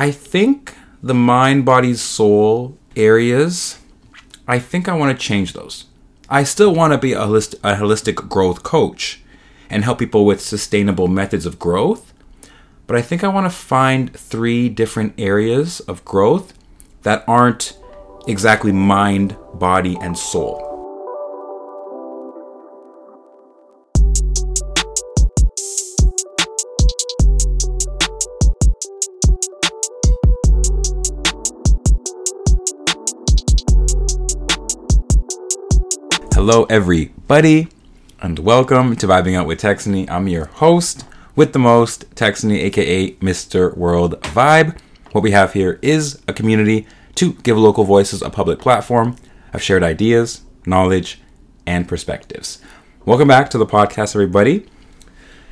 I think the mind, body, soul areas, I think I want to change those. I still want to be a holistic, a holistic growth coach and help people with sustainable methods of growth. But I think I want to find three different areas of growth that aren't exactly mind, body, and soul. Hello, everybody, and welcome to Vibing Out with Texany. I'm your host with the most, Texany, aka Mr. World Vibe. What we have here is a community to give local voices a public platform of shared ideas, knowledge, and perspectives. Welcome back to the podcast, everybody.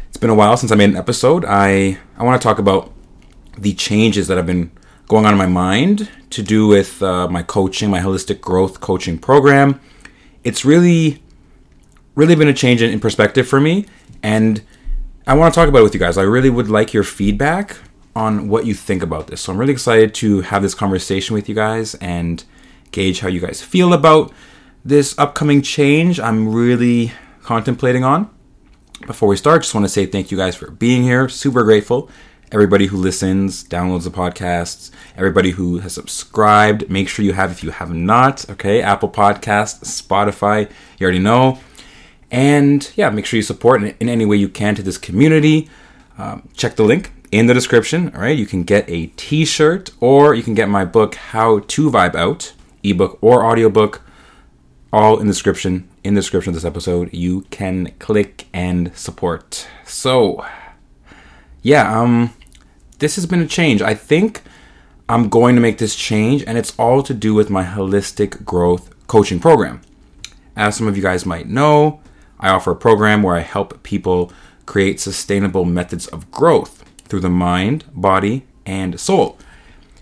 It's been a while since I made an episode. I, I want to talk about the changes that have been going on in my mind to do with uh, my coaching, my holistic growth coaching program it's really, really been a change in, in perspective for me. And I want to talk about it with you guys. I really would like your feedback on what you think about this. So I'm really excited to have this conversation with you guys and gauge how you guys feel about this upcoming change I'm really contemplating on. Before we start, just want to say thank you guys for being here. Super grateful everybody who listens, downloads the podcasts, everybody who has subscribed. Make sure you have if you have not, okay? Apple Podcasts, Spotify, you already know. And yeah, make sure you support in, in any way you can to this community. Um, check the link in the description, all right? You can get a t shirt or you can get my book, How to Vibe Out, ebook or audiobook, all in the description. In the description of this episode, you can click and support. So, yeah, um, this has been a change. I think I'm going to make this change, and it's all to do with my holistic growth coaching program. As some of you guys might know, I offer a program where I help people create sustainable methods of growth through the mind, body, and soul.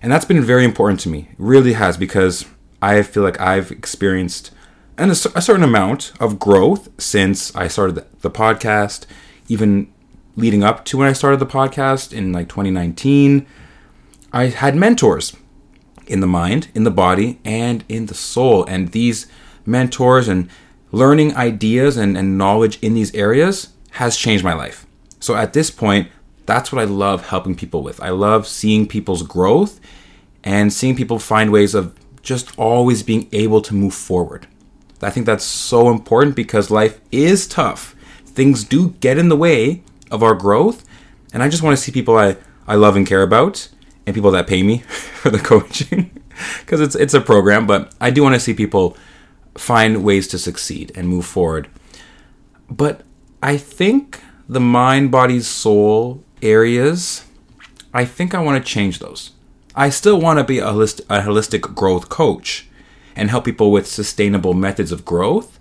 And that's been very important to me. It really has because I feel like I've experienced a certain amount of growth since I started the podcast, even leading up to when I started the podcast in like 2019, I had mentors in the mind, in the body, and in the soul. And these mentors and learning ideas and, and knowledge in these areas has changed my life. So at this point, that's what I love helping people with. I love seeing people's growth and seeing people find ways of just always being able to move forward. I think that's so important because life is tough. Things do get in the way of our growth. And I just want to see people I, I love and care about and people that pay me for the coaching because it's it's a program, but I do want to see people find ways to succeed and move forward. But I think the mind, body, soul areas, I think I want to change those. I still want to be a, holist- a holistic growth coach and help people with sustainable methods of growth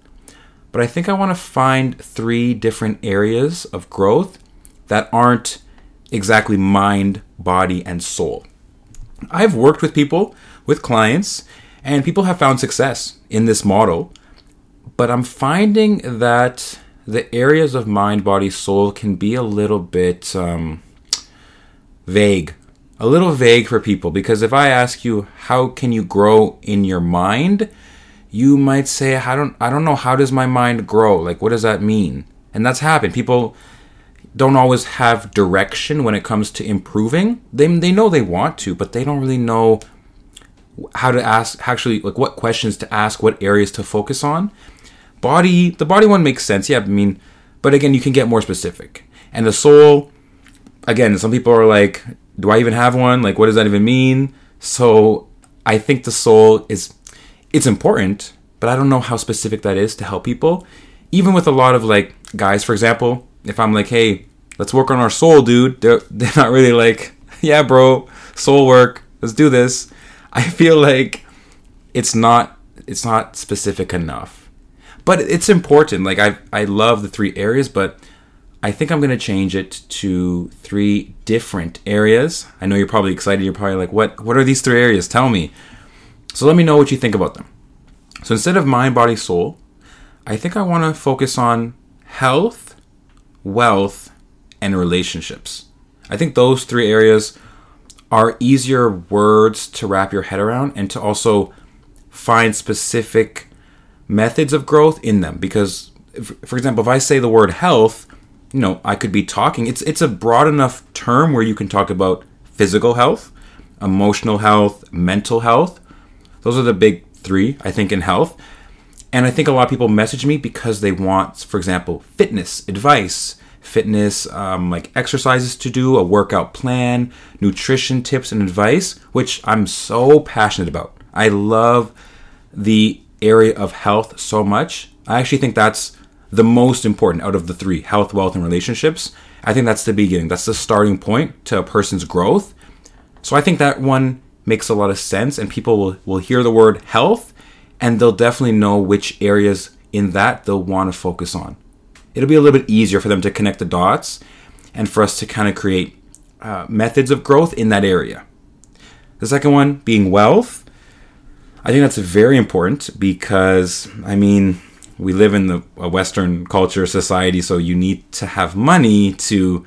but I think I want to find three different areas of growth that aren't exactly mind, body, and soul. I've worked with people, with clients, and people have found success in this model, but I'm finding that the areas of mind, body, soul can be a little bit um, vague. A little vague for people because if I ask you, how can you grow in your mind? You might say i don't i don't know how does my mind grow? Like what does that mean? And that's happened. People don't always have direction when it comes to improving. They, they know they want to but they don't really know how to ask actually like what questions to ask what areas to focus on. Body the body one makes sense yeah i mean but again you can get more specific. And the soul again some people are like do i even have one? Like what does that even mean? So i think the soul is it's important, but I don't know how specific that is to help people. Even with a lot of like guys, for example, if I'm like, hey, let's work on our soul, dude, they're, they're not really like, yeah, bro, soul work, let's do this. I feel like it's not it's not specific enough. But it's important. Like I I love the three areas, but I think I'm gonna change it to three different areas. I know you're probably excited. You're probably like, what what are these three areas? Tell me. So let me know what you think about them. So instead of mind, body, soul, I think I want to focus on health, wealth, and relationships. I think those three areas are easier words to wrap your head around and to also find specific methods of growth in them because for example if i say the word health you know i could be talking it's it's a broad enough term where you can talk about physical health emotional health mental health those are the big 3 i think in health and i think a lot of people message me because they want for example fitness advice fitness um, like exercises to do a workout plan nutrition tips and advice which i'm so passionate about i love the area of health so much. I actually think that's the most important out of the three health, wealth, and relationships. I think that's the beginning. That's the starting point to a person's growth. So I think that one makes a lot of sense, and people will, will hear the word health and they'll definitely know which areas in that they'll want to focus on. It'll be a little bit easier for them to connect the dots and for us to kind of create uh, methods of growth in that area. The second one being wealth. I think that's very important because, I mean, we live in the a Western culture society, so you need to have money to,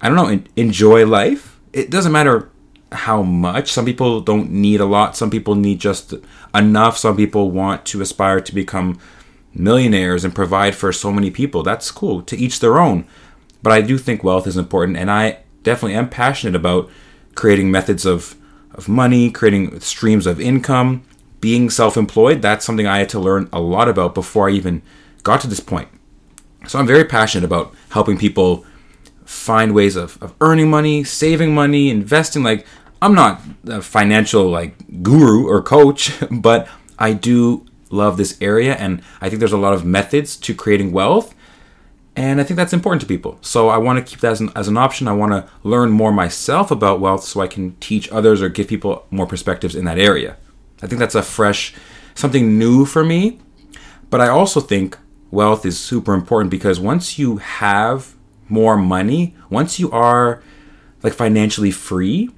I don't know, enjoy life. It doesn't matter how much. Some people don't need a lot. Some people need just enough. Some people want to aspire to become millionaires and provide for so many people. That's cool. To each their own. But I do think wealth is important, and I definitely am passionate about creating methods of of money, creating streams of income, being self employed, that's something I had to learn a lot about before I even got to this point. So I'm very passionate about helping people find ways of, of earning money, saving money, investing. Like, I'm not a financial like guru or coach, but I do love this area and I think there's a lot of methods to creating wealth. And I think that's important to people. So I want to keep that as an, as an option. I want to learn more myself about wealth so I can teach others or give people more perspectives in that area. I think that's a fresh, something new for me. But I also think wealth is super important because once you have more money, once you are like financially free,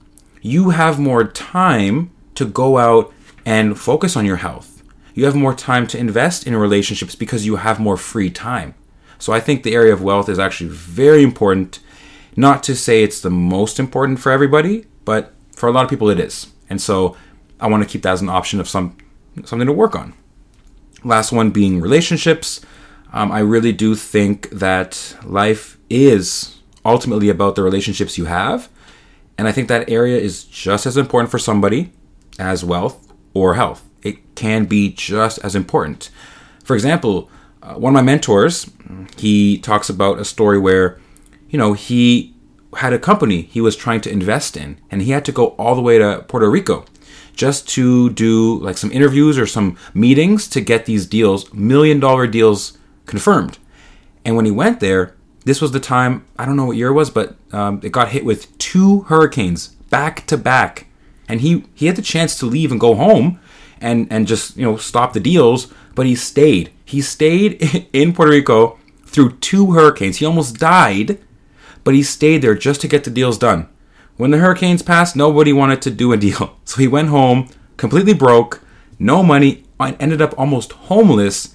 you have more time to go out and focus on your health. You have more time to invest in relationships because you have more free time. So I think the area of wealth is actually very important. Not to say it's the most important for everybody, but for a lot of people it is. And so I want to keep that as an option of some something to work on. Last one being relationships. Um, I really do think that life is ultimately about the relationships you have, and I think that area is just as important for somebody as wealth or health. It can be just as important. For example, uh, one of my mentors, he talks about a story where, you know, he had a company he was trying to invest in, and he had to go all the way to Puerto Rico just to do like some interviews or some meetings to get these deals, million dollar deals confirmed. And when he went there, this was the time, I don't know what year it was, but um, it got hit with two hurricanes back to back. And he, he had the chance to leave and go home and, and just, you know, stop the deals, but he stayed. He stayed in Puerto Rico through two hurricanes. He almost died, but he stayed there just to get the deals done. When the hurricanes passed, nobody wanted to do a deal. So he went home completely broke, no money, and ended up almost homeless.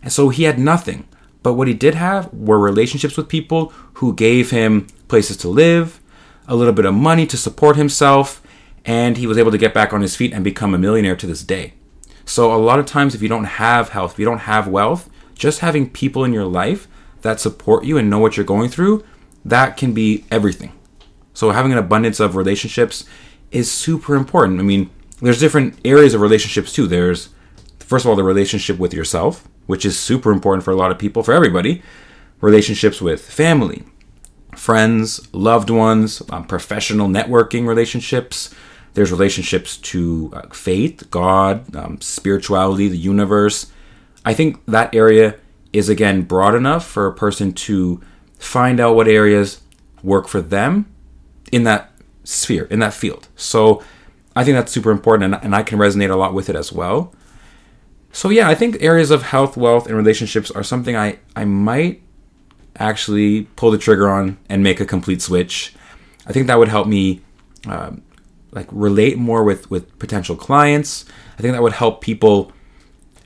And so he had nothing. But what he did have were relationships with people who gave him places to live, a little bit of money to support himself, and he was able to get back on his feet and become a millionaire to this day. So, a lot of times, if you don't have health, if you don't have wealth, just having people in your life that support you and know what you're going through, that can be everything. So having an abundance of relationships is super important. I mean, there's different areas of relationships too. There's first of all the relationship with yourself, which is super important for a lot of people, for everybody. Relationships with family, friends, loved ones, um, professional networking relationships. There's relationships to uh, faith, God, um, spirituality, the universe. I think that area is again broad enough for a person to find out what areas work for them in that sphere, in that field. So I think that's super important, and, and I can resonate a lot with it as well. So yeah, I think areas of health, wealth, and relationships are something I I might actually pull the trigger on and make a complete switch. I think that would help me um, like relate more with with potential clients. I think that would help people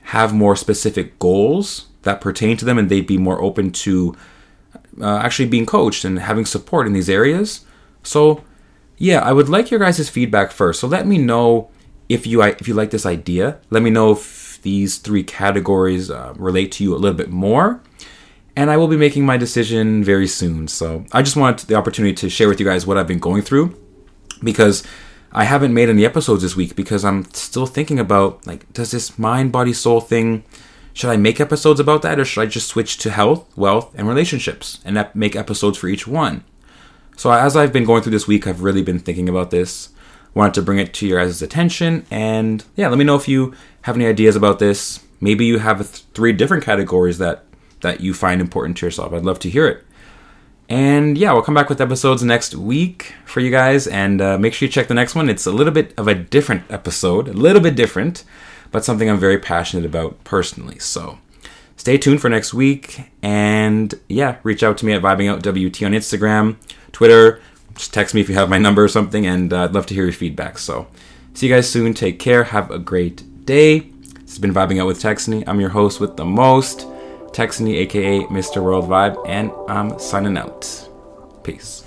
have more specific goals that pertain to them, and they'd be more open to uh, actually being coached and having support in these areas. So yeah, I would like your guys' feedback first. So let me know if you if you like this idea. Let me know these three categories uh, relate to you a little bit more. And I will be making my decision very soon. So I just wanted the opportunity to share with you guys what I've been going through because I haven't made any episodes this week because I'm still thinking about like, does this mind, body, soul thing, should I make episodes about that or should I just switch to health, wealth, and relationships and make episodes for each one? So as I've been going through this week, I've really been thinking about this. Wanted to bring it to your guys' attention, and yeah, let me know if you have any ideas about this. Maybe you have th- three different categories that that you find important to yourself. I'd love to hear it. And yeah, we'll come back with episodes next week for you guys, and uh, make sure you check the next one. It's a little bit of a different episode, a little bit different, but something I'm very passionate about personally. So stay tuned for next week, and yeah, reach out to me at vibingoutwt on Instagram Twitter. Just text me if you have my number or something, and uh, I'd love to hear your feedback. So, see you guys soon. Take care. Have a great day. This has been Vibing Out with Texany. I'm your host with the most, Texany, aka Mr. World Vibe, and I'm signing out. Peace.